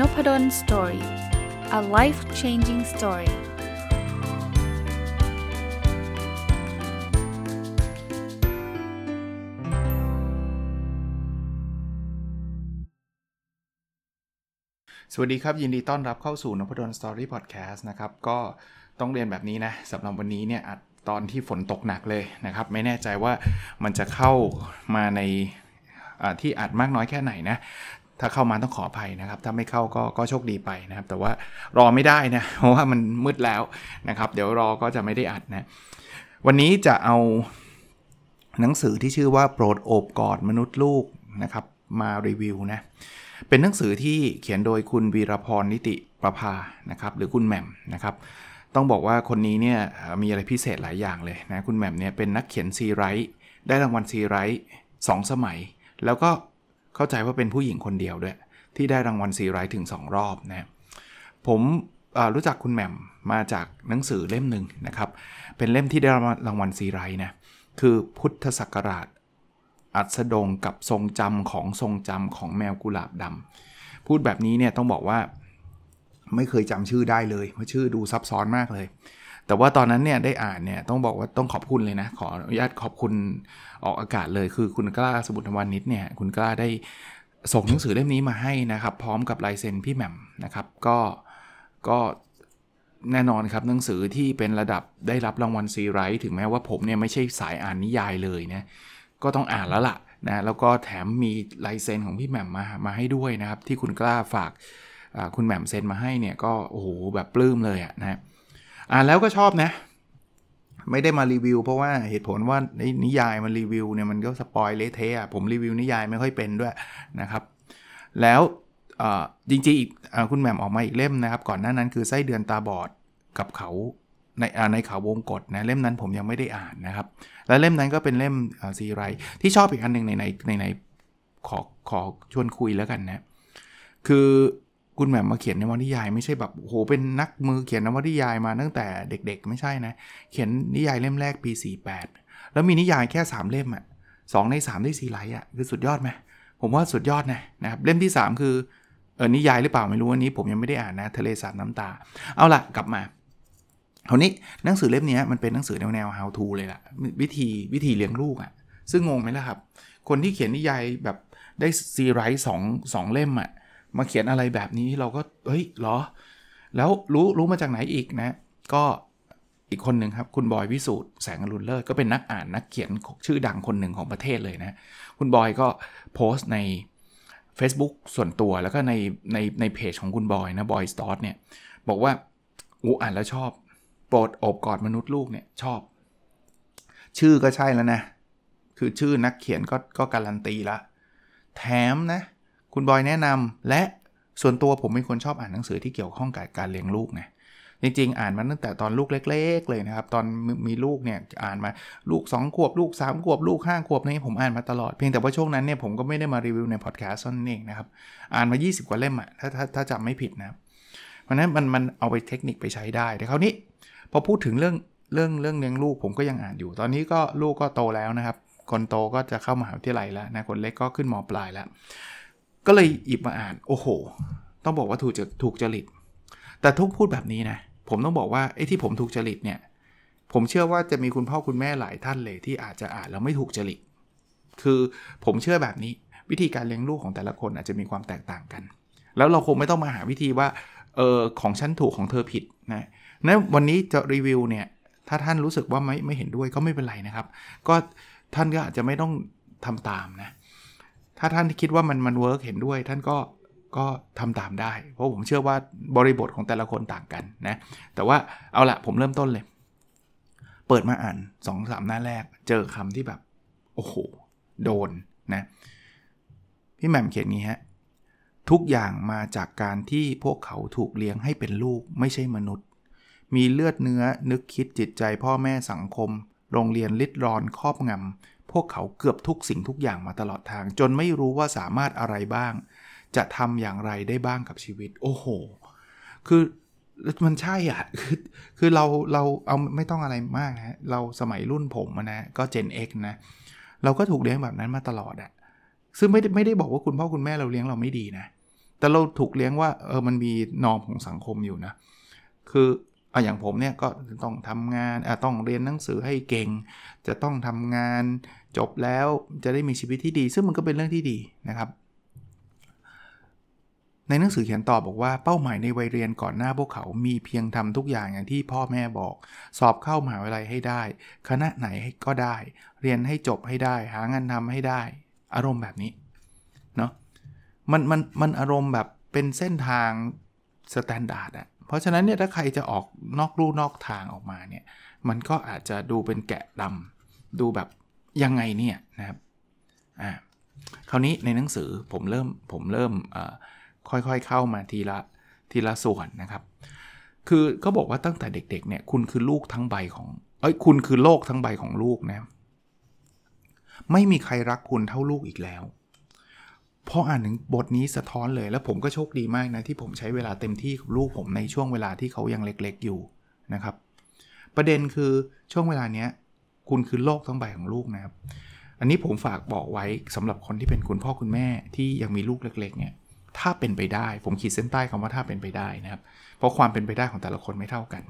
n o p d o story a life changing story สวัสดีครับ ยินดีต้อนรับเข้าสู่นพดล story พอดแคสต์นะครับ ก็ต้องเรียนแบบนี้นะสำหรับวันนี้เนี่ยอัดตอนที่ฝนตกหนักเลยนะครับ ไม่แน่ใจว่ามันจะเข้ามาในที่อัดมากน้อยแค่ไหนนะ ถ้าเข้ามาต้องขออภัยนะครับ ถ้าไม่เข้าก็ก็โชคดีไปนะครับ แต่ว่ารอไม่ได้นะ เพราะว่ามันมืดแล้วนะครับ เดี๋ยวรอก็จะไม่ได้อัดนะ วันนี้จะเอาหนังสือที่ชื่อว่าโปรดโอบกอดมนุษย์ลูกนะครับ มารีวิวนะ เป็นหนังสือที่เขียนโดยคุณวีรพรนิติประภานะครับ หรือคุณแหม่มนะครับ ต้องบอกว่าคนนี้เนี่ยมีอะไรพิเศษหลายอย่างเลยนะ คุณแหม่มเนี่ยเป็นนักเขียนซีไรต์ได้รางวัลซีไรต์สสมัย แล้วก็ เข้าใจว่าเป็นผู้หญิงคนเดียวด้วย ที่ได้รางวัลซีไรท์ถึง 2 รอบนะผมรู้จักคุณแหม่มมาจากหนังสือเล่มหนึ่งนะครับ เป็นเล่มที่ได้รางวัลซีไรท์นะคือพุทธศักราช อัสดงกับทรงจำของทรงจำของแมวกุหลาบดำพูดแบบนี้เนี่ยต้องบอกว่า ไม่เคยจำชื่อได้เลยเพราะชื่อดูซับซ้อนมากเลย แต่ว่าตอนนั้นเนี่ยได้อ่านเนี่ยต้องบอกว่าต้องขอบคุณเลยนะ ขออนุญาตขอบคุณออกอากาศเลยคือคุณกล้าสมุทรวันนิดเนี่ยคุณกล้าได้ส่งหนังสือเล่มนี้มาให้นะครับ พร้อมกับลายเซ็นพี่แหม่มนะครับก็ก็แน่นอนครับหนังสือที่เป็นระดับได้รับรางวัลซีไรท์ถึงแม้ว่าผมเนี่ยไม่ใช่สายอ่านนิยายเลยนะก็ต้องอ่านแล้วล่ะนะแล้วก็แถมมีลายเซ็นของพี่แหม่มมามาให้ด้วยนะครับ ที่คุณกล้าฝากคุณแหม่มเซ็นมาให้เนี่ยก็โอ้โหแบบปลื้มเลยอะนะ อ่านแล้วก็ชอบนะ ไม่ได้มารีวิว เพราะว่าเหตุผลว่านิยายมันรีวิวเนี่ยมันก็สปอยเลเทะผมรีวิวนิยายไม่ค่อยเป็นด้วยนะครับ แล้วจริงๆอีกคุณแหม่มออกมาอีกเล่มนะครับ ก่อนหน้านั้นคือไส้เดือนตาบอดกับเขาในในเขาวงกฏนะเล่มนั้นผมยังไม่ได้อ่านนะครับ และเล่มนั้นก็เป็นเล่มซีไรที่ชอบอีกอันหนึ่งในในในในขอขอชวนคุยแล้วกันนะ คือ คุณแหม่มมาเขียนนวนิยาย ไม่ใช่แบบโหเป็นนักมือเขียนนวนิยายมาตั้งแต่เด็กๆ ไม่ใช่นะ เขียนนิยายเล่มแรกปี 48 แล้วมีนิยายแค่ 3 เล่มอะ่ะสใน 3 ได้ซีไลท์อะคือสุดยอดไหมผมว่าสุดยอดนะนะครับเล่มที่ 3 คือเออนิยายหรือเปล่าไม่รู้อันนี้ ผมยังไม่ได้อ่านนะทะเลสาบน้ำตา เอาละกลับมาคราวนี้หนังสือเล่มนี้มันเป็นหนังสือแนวแนว how to เลยล่ะวิธีวิธีเลี้ยงลูกอะ่ะซึ่งงงไหมล่ะครับ คนที่เขียนนิยายแบบได้ซีไรท์สองสองเล่มอะ่ะ มาเขียนอะไรแบบนี้เราก็เฮ้ยหรอ แล้วรู้รู้มาจากไหนอีกนะ ก็อีกคนหนึ่งครับคุณบอยวิสูตรแสงอรุณเลิศก็เป็นนักอ่านนักเขียนชื่อดังคนหนึ่งของประเทศเลยนะ คุณบอยก็โพสต์ใน Facebook ส่วนตัวแล้วก็ในในในเพจของคุณบอยนะบอยสตอร์เนี่ย บอกว่าอูอ่านแล้วชอบ โปรดอบกอดมนุษย์ลูกเนี่ยชอบ ชื่อก็ใช่แล้วนะ คือชื่อนักเขียนก็ก็การันตีละ แถมนะ คุณบอยแนะนำและส่วนตัวผมเป็นคนชอบอ่านหนังสือที่เกี่ยวข้องกับการเลี้ยงลูกนะจริงๆ อ่านมาตั้งแต่ตอนลูกเล็ก ๆ เลยนะครับ ตอนมีลูกเนี่ยอ่านมาลูก 2 ขวบลูก 3 ขวบลูก 5 ขวบนี่ผมอ่านมาตลอด เพียงแต่ว่าช่วงนั้นเนี่ยผมก็ไม่ได้มารีวิวในพอดแคสต์นั่นเองนะครับ อ่านมา 20 กว่าเล่มอะถ้าถ้าถ้าจำไม่ผิดนะเพราะนั้นมันมันเอาไปเทคนิคไปใช้ได้แต่คราวนี้พอพูดถึงเรื่องเรื่องเรื่องเลี้ยงลูกผมก็ยังอ่านอยู่ ตอนนี้ก็ลูกก็โตแล้วนะครับคนโตก็จะเข้ามหาวิทยาลัยแล้วนะคนเล็กก็ขึ้นมปลายแล้ว ก็เลยหยิบมาอ่าน โอ้โห ต้องบอกว่าถูกจะถูกจริต แต่ทุกพูดแบบนี้นะ ผมต้องบอกว่าไอ้ที่ผมถูกจริตเนี่ย ผมเชื่อว่าจะมีคุณพ่อคุณแม่หลายท่านเลยที่อาจจะอ่านแล้วไม่ถูกจริต คือผมเชื่อแบบนี้ วิธีการเลี้ยงลูกของแต่ละคนอาจจะมีความแตกต่างกัน แล้วเราคงไม่ต้องมาหาวิธีว่า เออของฉันถูกของเธอผิดนะนะวันนี้จะรีวิวเนี่ย ถ้าท่านรู้สึกว่าไม่ไม่เห็นด้วยก็ไม่เป็นไรนะครับ ก็ท่านก็อาจจะไม่ต้องทำตามนะ ถ้าท่านคิดว่ามันมันเวิร์กเห็นด้วย ท่านก็ก็ทำตามได้ เพราะผมเชื่อว่าบริบทของแต่ละคนต่างกันนะ แต่ว่าเอาละผมเริ่มต้นเลย เปิดมาอ่าน2อสามหน้าแรก เจอคำที่แบบ โอ้โห โดนนะ พี่แหม่มเขียนนี้ฮะ ทุกอย่างมาจากการที่พวกเขาถูกเลี้ยงให้เป็นลูกไม่ใช่มนุษย์ มีเลือดเนื้อนึกคิดจิตใจพ่อแม่สังคม โรงเรียนลิดรอนครอบงำ วกเขาเกือบทุกสิ่งทุกอย่างมาตลอดทาง จนไม่รู้ว่าสามารถอะไรบ้าง จะทำอย่างไรได้บ้างกับชีวิต โอ้โห คือมันใช่อะ คือคือเราเราเอาไม่ต้องอะไรมากนะเราสมัยรุ่นผมนะก็ Gen X นะเราก็ถูกเลี้ยงแบบนั้นมาตลอดอะซึ่งไม่ได้ไม่ได้บอกว่าคุณพ่อคุณแม่เราเลี้ยงเราไม่ดีนะ แต่เราถูกเลี้ยงว่าเออมันมีนอมของสังคมอยู่นะ คืออะอย่างผมเนี่ยก็ต้องทำงานอะต้องเรียนหนังสือให้เก่ง จะต้องทำงาน จบแล้วจะได้มีชีวิตที่ดี ซึ่งมันก็เป็นเรื่องที่ดีนะครับ ในหนังสือเขียนต่อบอกว่าเป้าหมายในวัยเรียนก่อนหน้าพวกเขามีเพียงทำทุกอย่างอย่างที่พ่อแม่บอก สอบเข้ามหาวิทยาลัยให้ได้ คณะไหนก็ได้ เรียนให้จบให้ได้ หางานทำให้ได้ อารมณ์แบบนี้เนาะมันมันมันอารมณ์แบบเป็นเส้นทาง standard อะเพราะฉะนั้นเนี่ยถ้าใครจะออกนอกลู่นอกทางออกมาเนี่ยมันก็อาจจะดูเป็นแกะดำดูแบบ ยังไงเนี่ยนะครับอ่าคราวนี้ในหนังสือผมเริ่มผมเริ่มค่อยๆเข้ามาทีละทีละส่วนนะครับ คือก็บอกว่าตั้งแต่เด็กๆเนี่ยคุณคือลูกทั้งใบของเอ้ยคุณคือโลกทั้งใบของลูกนะไม่มีใครรักคุณเท่าลูกอีกแล้วพออ่านถึงบทนี้สะท้อนเลยแล้วผมก็โชคดีมากนะที่ผมใช้เวลาเต็มที่กับลูกผมในช่วงเวลาที่เขายังเล็กๆอยู่นะครับ ประเด็นคือช่วงเวลาเนี้ย คุณคือโลกทั้งใบของลูกนะครับ อันนี้ผมฝากบอกไว้สำหรับคนที่เป็นคุณพ่อคุณแม่ที่ยังมีลูกเล็กๆเนี่ยถ้าเป็นไปได้ ผมขีดเส้นใต้คำว่าถ้าเป็นไปได้นะครับ เพราะความเป็นไปได้ของแต่ละคนไม่เท่ากัน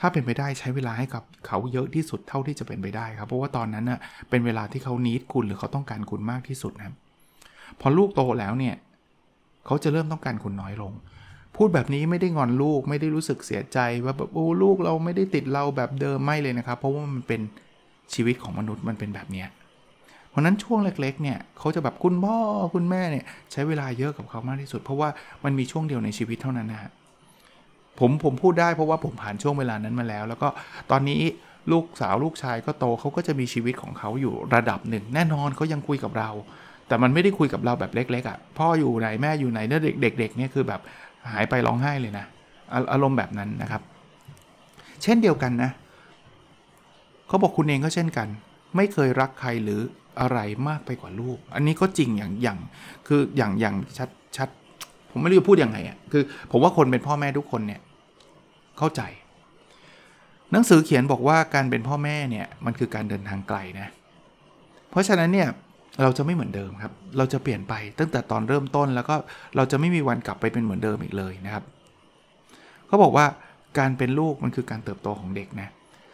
ถ้าเป็นไปได้ใช้เวลาให้กับเขาเยอะที่สุดเท่าที่จะเป็นไปได้ครับ เพราะว่าตอนนั้นน่ะเป็นเวลาที่เขานิดคุณหรือเขาต้องการคุณมากที่สุดนะครับ พอลูกโตแล้วเนี่ยเขาจะเริ่มต้องการคุณน้อยลง พูดแบบนี้ไม่ได้งอนลูกไม่ได้รู้สึกเสียใจว่าแบบโอ้ลูกเราไม่ได้ติดเราแบบเดิมไม่เลยนะครับ เพราะว่ามันเป็น ชีวิตของมนุษย์มันเป็นแบบเนี้ยเพราะนั้นช่วงเล็กๆเนี่ยเขาจะแบบคุณพ่อคุณแม่เนี่ยใช้เวลาเยอะกับเขามากที่สุด เพราะว่ามันมีช่วงเดียวในชีวิตเท่านั้นนะผมผมพูดได้เพราะว่าผมผ่านช่วงเวลานั้นมาแล้ว แล้วก็ตอนนี้ลูกสาวลูกชายก็โตเขาก็จะมีชีวิตของเขาอยู่ระดับหนึ่ง แน่นอนเขายังคุยกับเรา แต่มันไม่ได้คุยกับเราแบบเล็กๆอะ่ะพ่ออยู่ไหนแม่อยู่ไหนเนี่ยเด็กๆเนี่ยคือแบบหายไปร้องไห้เลยนะ อารมณ์แบบนั้นนะครับ เช่นเดียวกันนะ เขาบอกคุณเองก็เช่นกัน ไม่เคยรักใครหรืออะไรมากไปกว่าลูก อันนี้ก็จริงอย่างอย่างคืออย่างอย่างชัดชัดผมไม่รู้จะพูดยังไงอะคือ ผมว่าคนเป็นพ่อแม่ทุกคนเนี่ยเข้าใจ หนังสือเขียนบอกว่าการเป็นพ่อแม่เนี่ยมันคือการเดินทางไกลนะ เพราะฉะนั้นเนี่ยเราจะไม่เหมือนเดิมครับ เราจะเปลี่ยนไปตั้งแต่ตอนเริ่มต้นแล้วก็เราจะไม่มีวันกลับไปเป็นเหมือนเดิมอีกเลยนะครับ เขาบอกว่าการเป็นลูกมันคือการเติบโตของเด็กนะ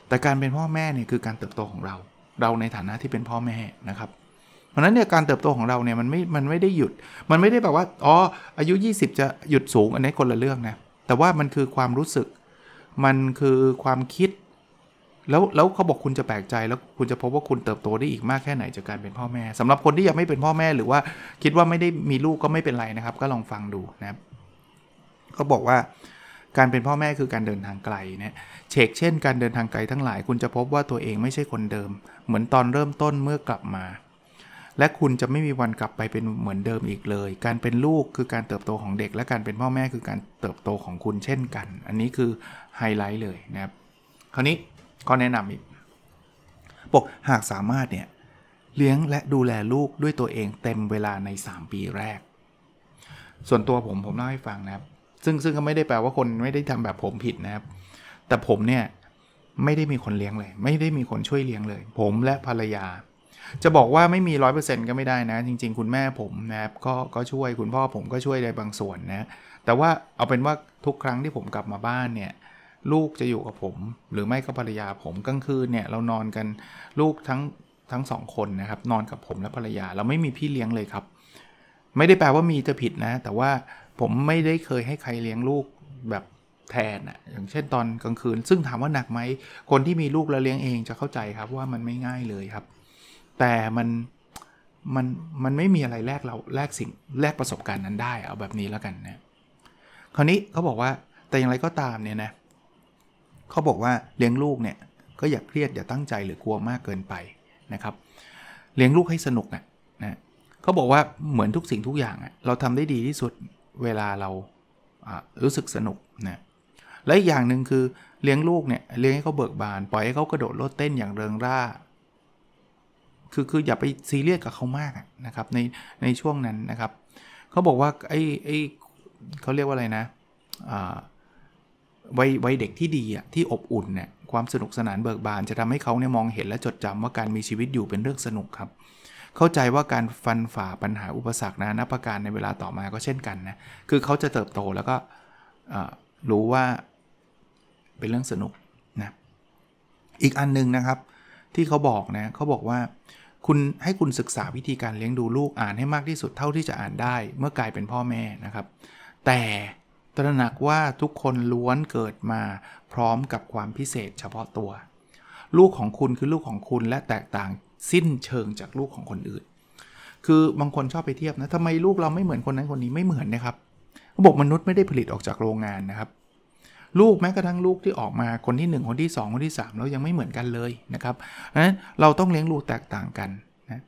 แต่การเป็นพ่อแม่เนี่ยคือการเติบโตของเรา เราในฐานะที่เป็นพ่อแม่นะครับ เพราะนั้นเนี่ยการเติบโตของเราเนี่ยมันไม่ มันไม่ได้หยุด มันไม่ได้แบบว่า อ๋อ อายุ 20 จะหยุดสูง อันนี้คนละเรื่องนะ แต่ว่ามันคือความรู้สึก มันคือความคิด แล้ว แล้วเขาบอกคุณจะแปลกใจ แล้วคุณจะพบว่าคุณเติบโตได้อีกมากแค่ไหนจากการเป็นพ่อแม่สำหรับคนที่ยังไม่เป็นพ่อแม่ หรือว่าคิดว่าไม่ได้มีลูกก็ไม่เป็นไรนะครับ ก็ลองฟังดูนะครับเขาบอกว่า การเป็นพ่อแม่คือการเดินทางไกลเนี่ยเชกเช่นการเดินทางไกลทั้งหลาย คุณจะพบว่าตัวเองไม่ใช่คนเดิม เหมือนตอนเริ่มต้นเมื่อกลับมา และคุณจะไม่มีวันกลับไปเป็นเหมือนเดิมอีกเลย การเป็นลูกคือการเติบโตของเด็ก และการเป็นพ่อแม่คือการเติบโตของคุณเช่นกัน อันนี้คือไฮไลท์เลยนะครับ คราวนี้ก็แนะนำอีกบอกหากสามารถเนี่ยเลี้ยงและดูแลลูกด้วยตัวเองเต็มเวลาใน 3 ปีแรก ส่วนตัวผมผมเล่าให้ฟังนะครับ ซึ่งซึ่งก็ไม่ได้แปลว่าคนไม่ได้ทำแบบผมผิดนะครับ แต่ผมเนี่ยไม่ได้มีคนเลี้ยงเลย ไม่ได้มีคนช่วยเลี้ยงเลย ผมและภรรยา จะบอกว่าไม่มีร้อยเปอร์เซ็นต์ก็ไม่ได้นะ จริง ๆ คุณแม่ผมนะครับก็ก็ช่วยคุณพ่อผมก็ช่วยในบางส่วนนะ แต่ว่าเอาเป็นว่าทุกครั้งที่ผมกลับมาบ้านเนี่ยลูกจะอยู่กับผม หรือไม่ก็ภรรยาผมกลางคืนเนี่ยเรานอนกันลูกทั้งทั้งสองคนนะครับ นอนกับผมและภรรยา เราไม่มีพี่เลี้ยงเลยครับ ไม่ได้แปลว่ามีจะผิดนะ แต่ว่า ผมไม่ได้เคยให้ใครเลี้ยงลูกแบบแทนอะอย่างเช่นตอนกลางคืน ซึ่งถามว่าหนักไหม คนที่มีลูกแล้วเลี้ยงเองจะเข้าใจครับว่ามันไม่ง่ายเลยครับ แต่มันมันมันไม่มีอะไรแลกเราแลกสิ่งแลกประสบการณ์นั้นได้เอาแบบนี้แล้วกันนะคราวนี้เขาบอกว่าแต่อย่างไรก็ตามเนี่ยนะเขาบอกว่าเลี้ยงลูกเนี่ยก็อย่าเครียดอย่าตั้งใจหรือกลัวมากเกินไปนะครับ เลี้ยงลูกให้สนุกนะนะเขาบอกว่าเหมือนทุกสิ่งทุกอย่างเราทำได้ดีที่สุด เวลาเรารู้สึกสนุกนะและอีกอย่างหนึ่งคือเลี้ยงลูกเนี่ยเลี้ยงให้เขาเบิกบาน ปล่อยให้เขากระโดดโลดเต้นอย่างเริงร่า คือคืออย่าไปซีเรียสกับเขามากนะครับในในช่วงนั้นนะครับเขาบอกว่าไอ้ไอ้เขาเรียกว่าอะไรนะวัยวัยเด็กที่ดีอะที่อบอุ่นเนี่ยความสนุกสนานเบิกบาน จะทำให้เขาเนี่ยมองเห็นและจดจำว่าการมีชีวิตอยู่เป็นเรื่องสนุกครับ เข้าใจว่าการฟันฝ่าปัญหาอุปสรรคนะนับประการในเวลาต่อมาก็เช่นกันนะคือเขาจะเติบโตแล้วก็รู้ว่าเป็นเรื่องสนุกนะอีกอันนึงนะครับที่เขาบอกนะเขาบอกว่าคุณให้คุณศึกษาวิธีการเลี้ยงดูลูกอ่านให้มากที่สุดเท่าที่จะอ่านได้ เมื่อกลายเป็นพ่อแม่นะครับ แต่ตระหนักว่าทุกคนล้วนเกิดมาพร้อมกับความพิเศษเฉพาะตัว ลูกของคุณคือลูกของคุณและแตกต่าง สิ้นเชิงจากลูกของคนอื่น คือบางคนชอบไปเทียบนะทำไมลูกเราไม่เหมือนคนนั้นคนนี้ไม่เหมือนนะครับเขาบอกมนุษย์ไม่ได้ผลิตออกจากโรงงานนะครับ ลูกแม้กระทั่งลูกที่ออกมาคนที่ 1 คนที่ 2 คนที่ 3 แล้วยังไม่เหมือนกันเลยนะครับนั้นเราต้องเลี้ยงลูกแตกต่างกันนะ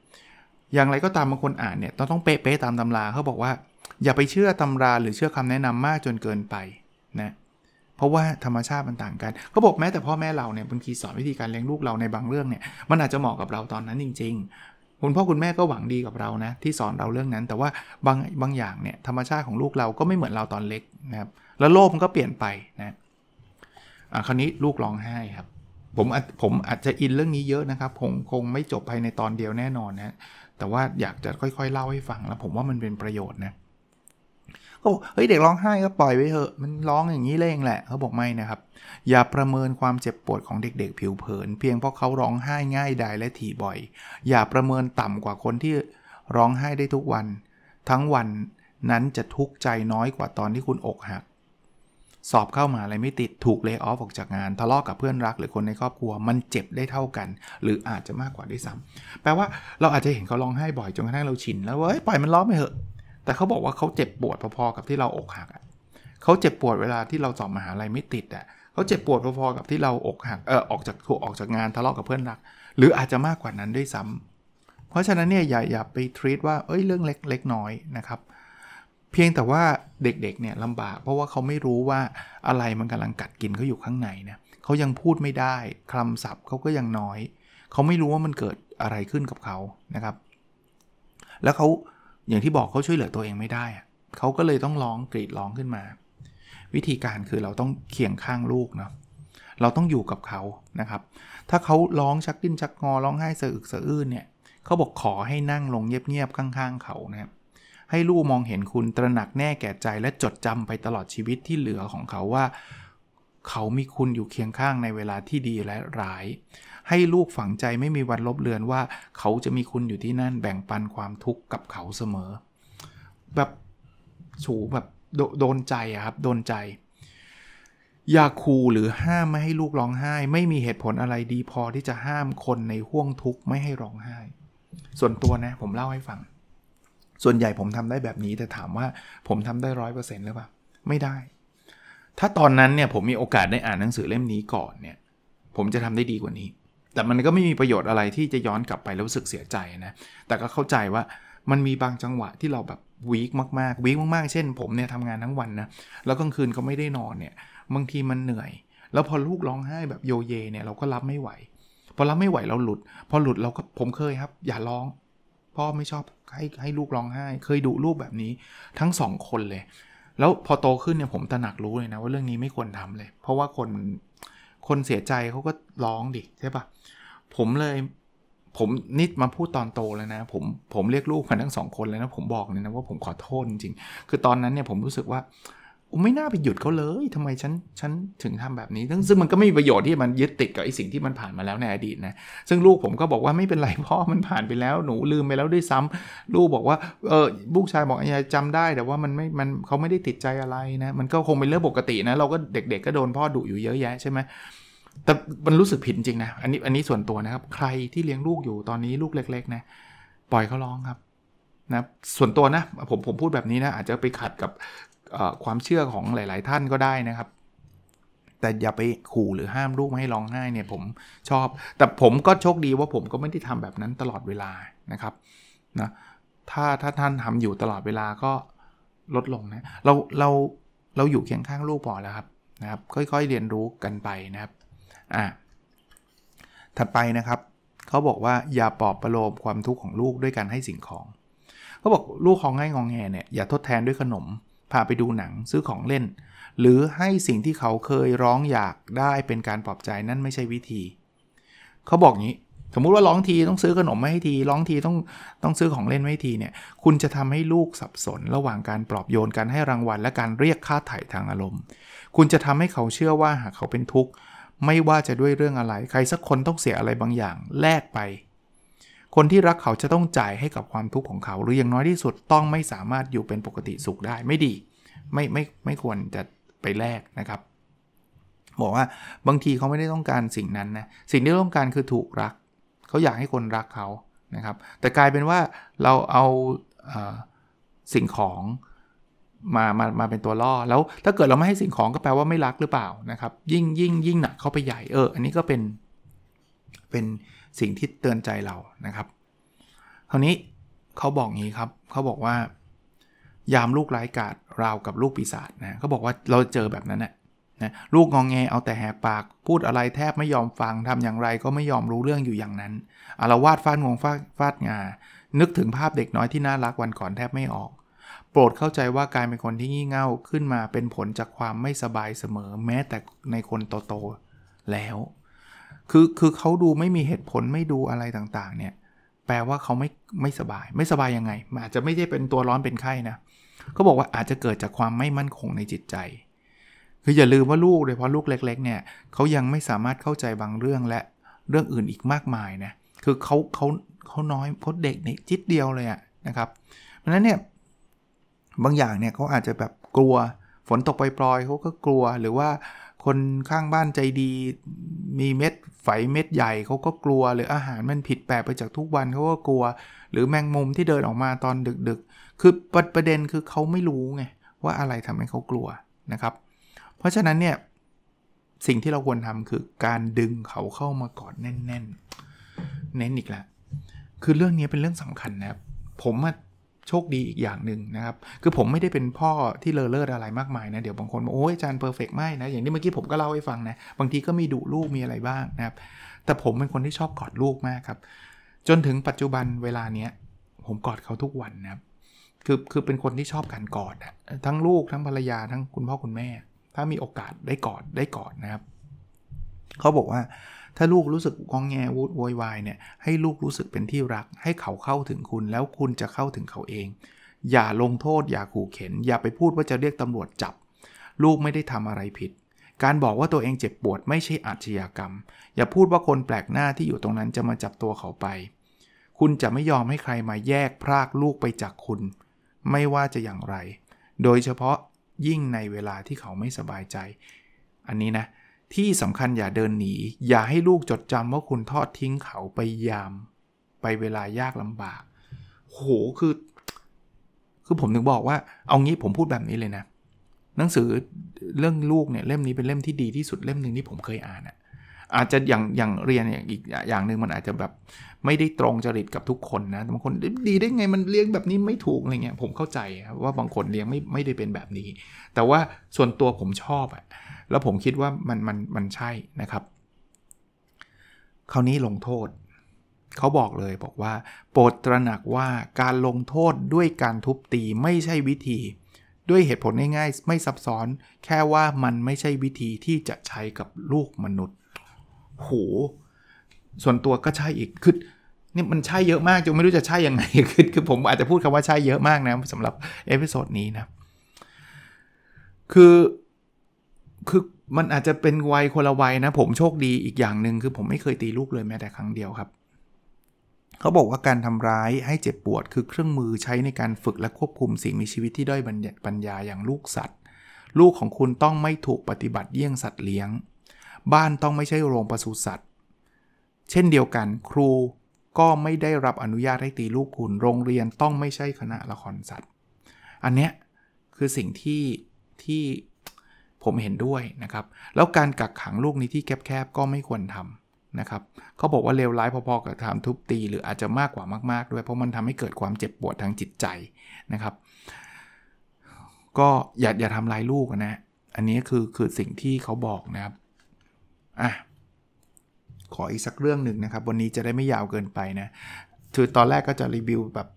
อย่างไรก็ตามบางคนอ่านเนี่ยต้องต้องเป๊ะๆตามตำราเขาบอกว่า อย่าไปเชื่อตำราหรือเชื่อคำแนะนำมากจนเกินไปนะ เพราะว่าธรรมชาติมันต่างกันเขาบอกแม้แต่พ่อแม่เราเนี่ยบางทีสอนวิธีการเลี้ยงลูกเราในบางเรื่องเนี่ยมันอาจจะเหมาะกับเราตอนนั้นจริง ๆ คุณพ่อคุณแม่ก็หวังดีกับเรานะที่สอนเราเรื่องนั้น แต่ว่าบางบางอย่างเนี่ยธรรมชาติของลูกเราก็ไม่เหมือนเราตอนเล็กนะครับแล้วโลกมันก็เปลี่ยนไปนะอะคราวนี้ลูกร้องไห้ครับผมผมอาจจะอินเรื่องนี้เยอะนะครับคงคงไม่จบภายในตอนเดียวแน่นอนนะแต่ว่าอยากจะค่อยๆเล่าให้ฟังแล้วผมว่ามันเป็นประโยชน์นะ เขาบอกเฮ้ยเด็กร้องไห้ก็ปล่อยไว้เถอะมันร้องอย่างนี้เองแหละเขาบอกไม่นะครับ อย่าประเมินความเจ็บปวดของเด็กๆ ผิวเผิน เพียงเพราะเขาร้องไห้ง่ายดายและถี่บ่อย อย่าประเมินต่ำกว่าคนที่ร้องไห้ได้ทุกวัน ทั้งวันนั้นจะทุกข์ใจน้อยกว่าตอนที่คุณอกหักสอบเข้ามาอะไรไม่ติดถูกเลิกออฟออกจากงาน ทะเลาะกับเพื่อนรักหรือคนในครอบครัวมันเจ็บได้เท่ากัน หรืออาจจะมากกว่าด้วยซ้ำแปลว่าเราอาจจะเห็นเขาร้องไห้บ่อยจนกระทั่งเราชินแล้วว่าปล่อยมันร้องไปเถอะ แต่เขาบอกว่าเขาเจ็บปวดพอๆกับที่เราอกหักเขาเจ็บปวดเวลาที่เราสอบมหาลัยไม่ติดอะเขาเจ็บปวดพอๆกับที่เราอกหักเออออกจากถูกออกจากงานทะเลาะกับเพื่อนรัก หรืออาจจะมากกว่านั้นด้วยซ้ำเพราะฉะนั้นเนี่ยอย่าอย่าไปทรีตว่าเอ้ยเรื่องเล็กเล็กน้อยนะครับเพียงแต่ว่าเด็กๆเนี่ยลำบากเพราะว่าเขาไม่รู้ว่าอะไรมันกำลังกัดกินเขาอยู่ข้างในนี่ยเขายังพูดไม่ได้คำศัพท์เขาก็ยังน้อย เขาไม่รู้ว่ามันเกิดอะไรขึ้นกับเขานะครับ แล้วเขา อย่างที่บอกเขาช่วยเหลือตัวเองไม่ได้ เขาก็เลยต้องร้องกรีดร้องขึ้นมา วิธีการคือเราต้องเคียงข้างลูกเนาะเราต้องอยู่กับเขานะครับ ถ้าเขาร้องชักดิ้นชักงอร้องไห้สะอึกสะอื้นเนี่ยเขาบอกขอให้นั่งลงเงียบๆข้างๆเขานะครับให้ลูกมองเห็นคุณตระหนักแน่แก่ใจและจดจำไปตลอดชีวิตที่เหลือของเขาว่า เขามีคุณอยู่เคียงข้างในเวลาที่ดีและร้าย ให้ลูกฝังใจไม่มีวันลบเลือนว่า เขาจะมีคุณอยู่ที่นั่นแบ่งปันความทุกข์กับเขาเสมอ แบบฉูแบบโดโดนใจอะครับ โดนใจ อย่าคูหรือห้ามไม่ให้ลูกร้องไห้ ไม่มีเหตุผลอะไรดีพอที่จะห้ามคนในห่วงทุกข์ไม่ให้ร้องไห้ ส่วนตัวนะผมเล่าให้ฟัง ส่วนใหญ่ผมทำได้แบบนี้แต่ถามว่าผมทำได้ร้อยเปอร์เซ็นต์หรือเปล่า ไม่ได้ ถ้าตอนนั้นเนี่ยผมมีโอกาสได้อ่านหนังสือเล่มนี้ก่อนเนี่ย ผมจะทำได้ดีกว่านี้ แต่มันก็ไม่มีประโยชน์อะไรที่จะย้อนกลับไปแล้วรู้สึกเสียใจนะ แต่ก็เข้าใจว่ามันมีบางจังหวะที่เราแบบวีคมากๆวีคมากๆ เช่น ผมเนี่ยทำงานทั้งวันนะ แล้วกลางคืนก็ไม่ได้นอนเนี่ย บางทีมันเหนื่อย แล้วพอลูกร้องไห้แบบโยเยเนี่ยเราก็รับไม่ไหว พอรับไม่ไหวเราหลุด พอหลุดเราก็ผมเคยครับ อย่าร้อง พ่อไม่ชอบให้ให้ลูกร้องไห้ เคยดุลูกแบบนี้ทั้งสองคนเลย แล้วพอโตขึ้นเนี่ยผมตระหนักรู้เลยนะว่าเรื่องนี้ไม่ควรทำเลย เพราะว่าคนคนเสียใจเขาก็ร้องดิใช่ปะผมเลยผมนิดมาพูดตอนโตแล้วนะ ผมผมเรียกลูกมาทั้งสองคนเลยนะ ผมบอกเลยนะว่าผมขอโทษจริงๆคือตอนนั้นเนี่ยผมรู้สึกว่า ไม่น่าไปหยุดเขาเลยทำไมฉันฉันถึงทำแบบนี้ซึ่งมันก็ไม่มีประโยชน์ที่มันยึดติดกับไอ้สิ่งที่มันผ่านมาแล้วในอดีตนะซึ่งลูกผมก็บอกว่าไม่เป็นไรพ่อมันผ่านไปแล้วหนูลืมไปแล้วด้วยซ้ำลูกบอกว่าเออลูกชายบอกอยายจำได้แต่ว่ามันไม่มันเขาไม่ได้ติดใจอะไรนะมันก็คงเป็นเรื่องปกตินะเราก็เด็ก ๆ ก็โดนพ่อดุอยู่เยอะแยะใช่ไหมแต่มันรู้สึกผิดจริงนะอันนี้อันนี้ส่วนตัวนะครับ ใครที่เลี้ยงลูกอยู่ตอนนี้ลูกเล็ก ๆ นะ ปล่อยเขาร้องครับนะส่วนตัวนะผมผมพูดแบบนี้นะอาจจะไปขัดกับ ความเชื่อของหลาย ๆ ท่านก็ได้นะครับ แต่อย่าไปขู่หรือห้ามลูกไม่ให้ร้องไห้เนี่ยผมชอบ แต่ผมก็โชคดีว่าผมก็ไม่ได้ทำแบบนั้นตลอดเวลานะครับนะถ้าถ้าท่านทำอยู่ตลอดเวลาก็ลดลงนะเราเราเราอยู่เคียงข้างลูกพอแล้วครับนะครับ ค่อยๆเรียนรู้กันไปนะครับอะถัดไปนะครับเขาบอกว่าอย่าปลอบประโลมความทุกข์ของลูกด้วยการให้สิ่งของเขาบอกลูกของง่ายงองแงเนี่ยอย่าทดแทนด้วยขนม พาไปดูหนังซื้อของเล่น หรือให้สิ่งที่เขาเคยร้องอยากได้เป็นการปลอบใจนั่นไม่ใช่วิธี เขาบอกงี้ สมมุติว่าร้องทีต้องซื้อขนมไม่ให้ที ร้องทีต้องต้องซื้อของเล่นไม่ให้ทีเนี่ย คุณจะทำให้ลูกสับสน ระหว่างการปลอบโยนการให้รางวัล และการเรียกค่าไถ่ทางอารมณ์ คุณจะทำให้เขาเชื่อว่าหากเขาเป็นทุกข์ไม่ว่าจะด้วยเรื่องอะไร ใครสักคนต้องเสียอะไรบางอย่างแลกไป คนที่รักเขาจะต้องจ่ายให้กับความทุกข์ของเขา หรืออย่างน้อยที่สุดต้องไม่สามารถอยู่เป็นปกติสุขได้ไม่ดี ไม่ไม่ไม่ควรจะไปแลกนะครับ บอกว่าบางทีเขาไม่ได้ต้องการสิ่งนั้นนะสิ่งที่ต้องการคือถูกรัก เขาอยากให้คนรักเขานะครับ แต่กลายเป็นว่าเราเอาสิ่งของมามามาเป็นตัวล่อ แล้วถ้าเกิดเราไม่ให้สิ่งของก็แปลว่าไม่รักหรือเปล่านะครับ ยิ่งยิ่งยิ่งหนักเข้าไปใหญ่เออ อันนี้ก็เป็นเป็น สิ่งที่เตือนใจเรานะครับคราวนี้เขาบอกงี้ครับเขาบอกว่า ยามลูกไร้กาดราวกับลูกปีศาจนะเขาบอกว่าเราเจอแบบนั้นนะนะลูกงองแงเอาแต่แหกปาก พูดอะไรแทบไม่ยอมฟังทำอย่างไรก็ไม่ยอมรู้เรื่องอยู่อย่างนั้นอารวาดฟาดงวงฟาดฟาดงา นึกถึงภาพเด็กน้อยที่น่ารักวันก่อนแทบไม่ออก โปรดเข้าใจว่าการเป็นคนที่งี่เง่าขึ้นมาเป็นผลจากความไม่สบายเสมอ แม้แต่ในคนโตๆแล้ว คือคือเขาดูไม่มีเหตุผลไม่ดูอะไรต่างๆ เนี่ย แปลว่าเขาไม่ไม่สบาย ไม่สบายยังไงอาจจะไม่ได้เป็นตัวร้อนเป็นไข้นะเขาบอกว่าอาจจะเกิดจากความไม่มั่นคงในจิตใจ คืออย่าลืมว่าลูกโดยเฉพาะลูกเล็ก ๆ เนี่ยเขายังไม่สามารถเข้าใจบางเรื่องและเรื่องอื่นอีกมากมายนะคือเขาเขาเขาน้อยเพราเด็กในจิตเดียวเลยอะนะครับเพราะฉะนั้นเนี่ยบางอย่างเนี่ยเขาอาจจะแบบกลัวฝนตกปล่อยๆเขาก็กลัวหรือว่า คนข้างบ้านใจดี มีเม็ดไฝเม็ดใหญ่เขาก็กลัว หรืออาหารมันผิดแปลกไปจากทุกวันเขาก็กลัว หรือแมงมุมที่เดินออกมาตอนดึกๆ คือประเด็นคือเขาไม่รู้ไงว่าอะไรทำให้เขากลัวนะครับ เพราะฉะนั้นเนี่ยสิ่งที่เราควรทำคือการดึงเขาเข้ามากอดแน่น ๆ เน้นอีกแล้วคือเรื่องนี้เป็นเรื่องสำคัญนะครับผม โชคดีอีกอย่างหนึ่งนะครับ คือผมไม่ได้เป็นพ่อที่เลอเลิศอะไรมากมายนะ เดี๋ยวบางคนบอกโอ้ยอาจารย์เพอร์เฟกไม่นะ อย่างที่เมื่อกี้ผมก็เล่าให้ฟังนะ บางทีก็มีดุลูกมีอะไรบ้างนะครับ แต่ผมเป็นคนที่ชอบกอดลูกมากครับ จนถึงปัจจุบันเวลาเนี้ยผมกอดเขาทุกวันนะครับ คือคือเป็นคนที่ชอบการกอดทั้งลูกทั้งภรรยาทั้งคุณพ่อคุณแม่ ถ้ามีโอกาสได้กอดได้กอดนะครับ เขาบอกว่า ถ้าลูกรู้สึกกองแงวูดโวยวายเนี่ยให้ลูกรู้สึกเป็นที่รัก ให้เขาเข้าถึงคุณแล้วคุณจะเข้าถึงเขาเอง อย่าลงโทษ อย่าขู่เข็น อย่าไปพูดว่าจะเรียกตำรวจจับ ลูกไม่ได้ทำอะไรผิด การบอกว่าตัวเองเจ็บปวดไม่ใช่อาชญากรรม อย่าพูดว่าคนแปลกหน้าที่อยู่ตรงนั้นจะมาจับตัวเขาไป คุณจะไม่ยอมให้ใครมาแยกพรากลูกไปจากคุณ ไม่ว่าจะอย่างไร โดยเฉพาะยิ่งในเวลาที่เขาไม่สบายใจ อันนี้นะ ที่สำคัญอย่าเดินหนี อย่าให้ลูกจดจำว่าคุณทอดทิ้งเขาไปยาม ไปเวลายากลำบาก โหคือ คือผมถึงบอกว่า เอางี้ผมพูดแบบนี้เลยนะ หนังสือเรื่องลูกเนี่ยเล่มนี้เป็นเล่มที่ดีที่สุดเล่มหนึ่งที่ผมเคยอ่านอะอาจจะอย่างอย่างเรียนอย่างอีกอย่างหนึ่งมันอาจจะแบบไม่ได้ตรงจริตกับทุกคนนะบางคนดีได้ไงมันเลี้ยงแบบนี้ไม่ถูกอะไรเงี้ยผมเข้าใจว่าบางคนเลี้ยงไม่ไม่ได้เป็นแบบนี้ แต่ว่าส่วนตัวผมชอบอะ แล้วผมคิดว่ามันมันมันใช่นะครับ คราวนี้ลงโทษ เขาบอกเลยบอกว่า โปรดตระหนักว่าการลงโทษด้วยการทุบตีไม่ใช่วิธี ด้วยเหตุผลง่ายๆ ไม่ซับซ้อน แค่ว่ามันไม่ใช่วิธีที่จะใช้กับลูกมนุษย์ โห ส่วนตัวก็ใช่อีกคือนี่มันใช่เยอะมากจนไม่รู้จะใช่ยังไงคือคือผมอาจจะพูดคำว่าใช่เยอะมากนะสำหรับ episode นี้นะ คือ คือมันอาจจะเป็นวัยคนละวัยนะ ผมโชคดีอีกอย่างหนึ่งคือผมไม่เคยตีลูกเลยแม้แต่ครั้งเดียวครับเขาบอกว่าการทำร้ายให้เจ็บปวดคือเครื่องมือใช้ในการฝึกและควบคุมสิ่งมีชีวิตที่ด้อยปัญญาอย่างลูกสัตว์ ลูกของคุณต้องไม่ถูกปฏิบัติเยี่ยงสัตว์เลี้ยง บ้านต้องไม่ใช่โรงปศุสัตว์ เช่นเดียวกันครูก็ไม่ได้รับอนุญาตให้ตีลูกคุณ โรงเรียนต้องไม่ใช่คณะละครสัตว์ อันเนี้ยคือสิ่งที่ที่ ผมเห็นด้วยนะครับ แล้วการกักขังลูกในที่แคบๆก็ไม่ควรทำนะครับเขาบอกว่าเลวร้ายพอๆกับทำทุบตี หรืออาจจะมากกว่ามากๆด้วยเพราะมันทำให้เกิดความเจ็บปวดทางจิตใจนะครับ ก็อย่าอย่าทำลายลูกนะ อันนี้คือคือสิ่งที่เขาบอกนะครับอะขออีกสักเรื่องหนึ่งนะครับ วันนี้จะได้ไม่ยาวเกินไปนะคือตอนแรกก็จะรีวิวแบบ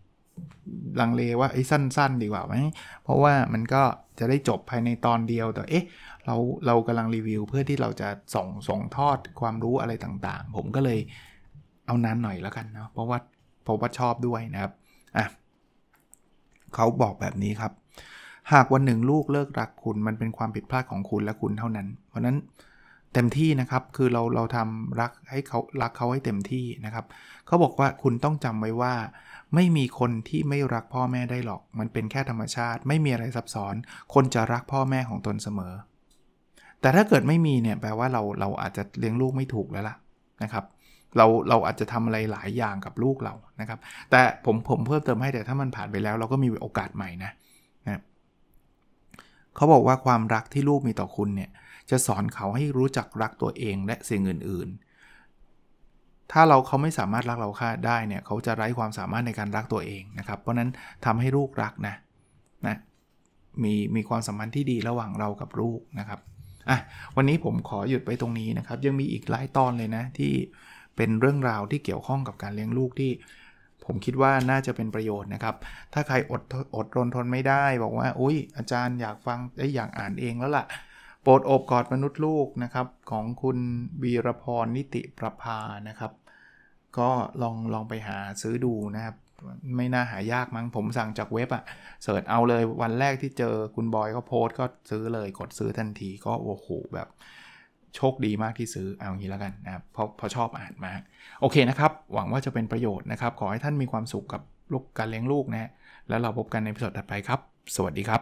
ลังเลว่าไอ้สั้น ๆ ดีกว่าไหม เพราะว่ามันก็จะได้จบภายในตอนเดียวแต่เอ๊ะเราเรากำลังรีวิวเพื่อที่เราจะส่งส่งทอดความรู้อะไรต่างๆ ผมก็เลยเอานานหน่อยแล้วกันเนาะเพราะว่าเพราะว่าชอบด้วยนะครับอะเขาบอกแบบนี้ครับ หากวันหนึ่งลูกเลิกรักคุณมันเป็นความผิดพลาดของคุณและคุณเท่านั้น เพราะนั้นเต็มที่นะครับคือเราเราทำรักให้เขารักเขาให้เต็มที่นะครับเขาบอกว่าคุณต้องจำไว้ว่า ไม่มีคนที่ไม่รักพ่อแม่ได้หรอก มันเป็นแค่ธรรมชาติ ไม่มีอะไรซับซ้อน คนจะรักพ่อแม่ของตนเสมอ แต่ถ้าเกิดไม่มีเนี่ยแปลว่าเราเราอาจจะเลี้ยงลูกไม่ถูกแล้วล่ะนะครับ เราเราอาจจะทำอะไรหลายอย่างกับลูกเรานะครับ แต่ผมผมเพิ่มเติมให้แต่ถ้ามันผ่านไปแล้ว เราก็มีโอกาสใหม่นะนะเขาบอกว่าความรักที่ลูกมีต่อคุณเนี่ยจะสอนเขาให้รู้จักรักตัวเองและสิ่งอื่นๆ ถ้าเราเขาไม่สามารถรักเราค่าได้เนี่ยเขาจะไร้ความสามารถในการรักตัวเองนะครับ เพราะนั้นทำให้ลูกรักนะนะมีมีความสัมพันธ์ที่ดีระหว่างเรากับลูกนะครับอะวันนี้ผมขอหยุดไปตรงนี้นะครับ ยังมีอีกหลายตอนเลยนะที่เป็นเรื่องราวที่เกี่ยวข้องกับการเลี้ยงลูกที่ผมคิดว่าน่าจะเป็นประโยชน์นะครับ ถ้าใครอดอดรนทนไม่ได้บอกว่า อุ้ยอาจารย์อยากฟังอยากอ่านเองแล้วล่ะ โปรดอบกอดมนุษย์ลูกนะครับ ของคุณวีรพรนิติประภานะครับ ก็ลองลองไปหาซื้อดูนะครับ ไม่น่าหายากมั้งผมสั่งจากเว็บอะเสิร์ชเอาเลยวันแรกที่เจอคุณบอยก็โพสต์ก็ซื้อเลยกดซื้อทันทีก็โอ้โหแบบโชคดีมากที่ซื้อเอางี้แล้วกันนะครับเพราะเพราะชอบอ่านมาก โอเคนะครับ หวังว่าจะเป็นประโยชน์นะครับ ขอให้ท่านมีความสุขกับลูกการเลี้ยงลูกนะแล้วเราพบกันในพิสดถัดไปครับ สวัสดีครับ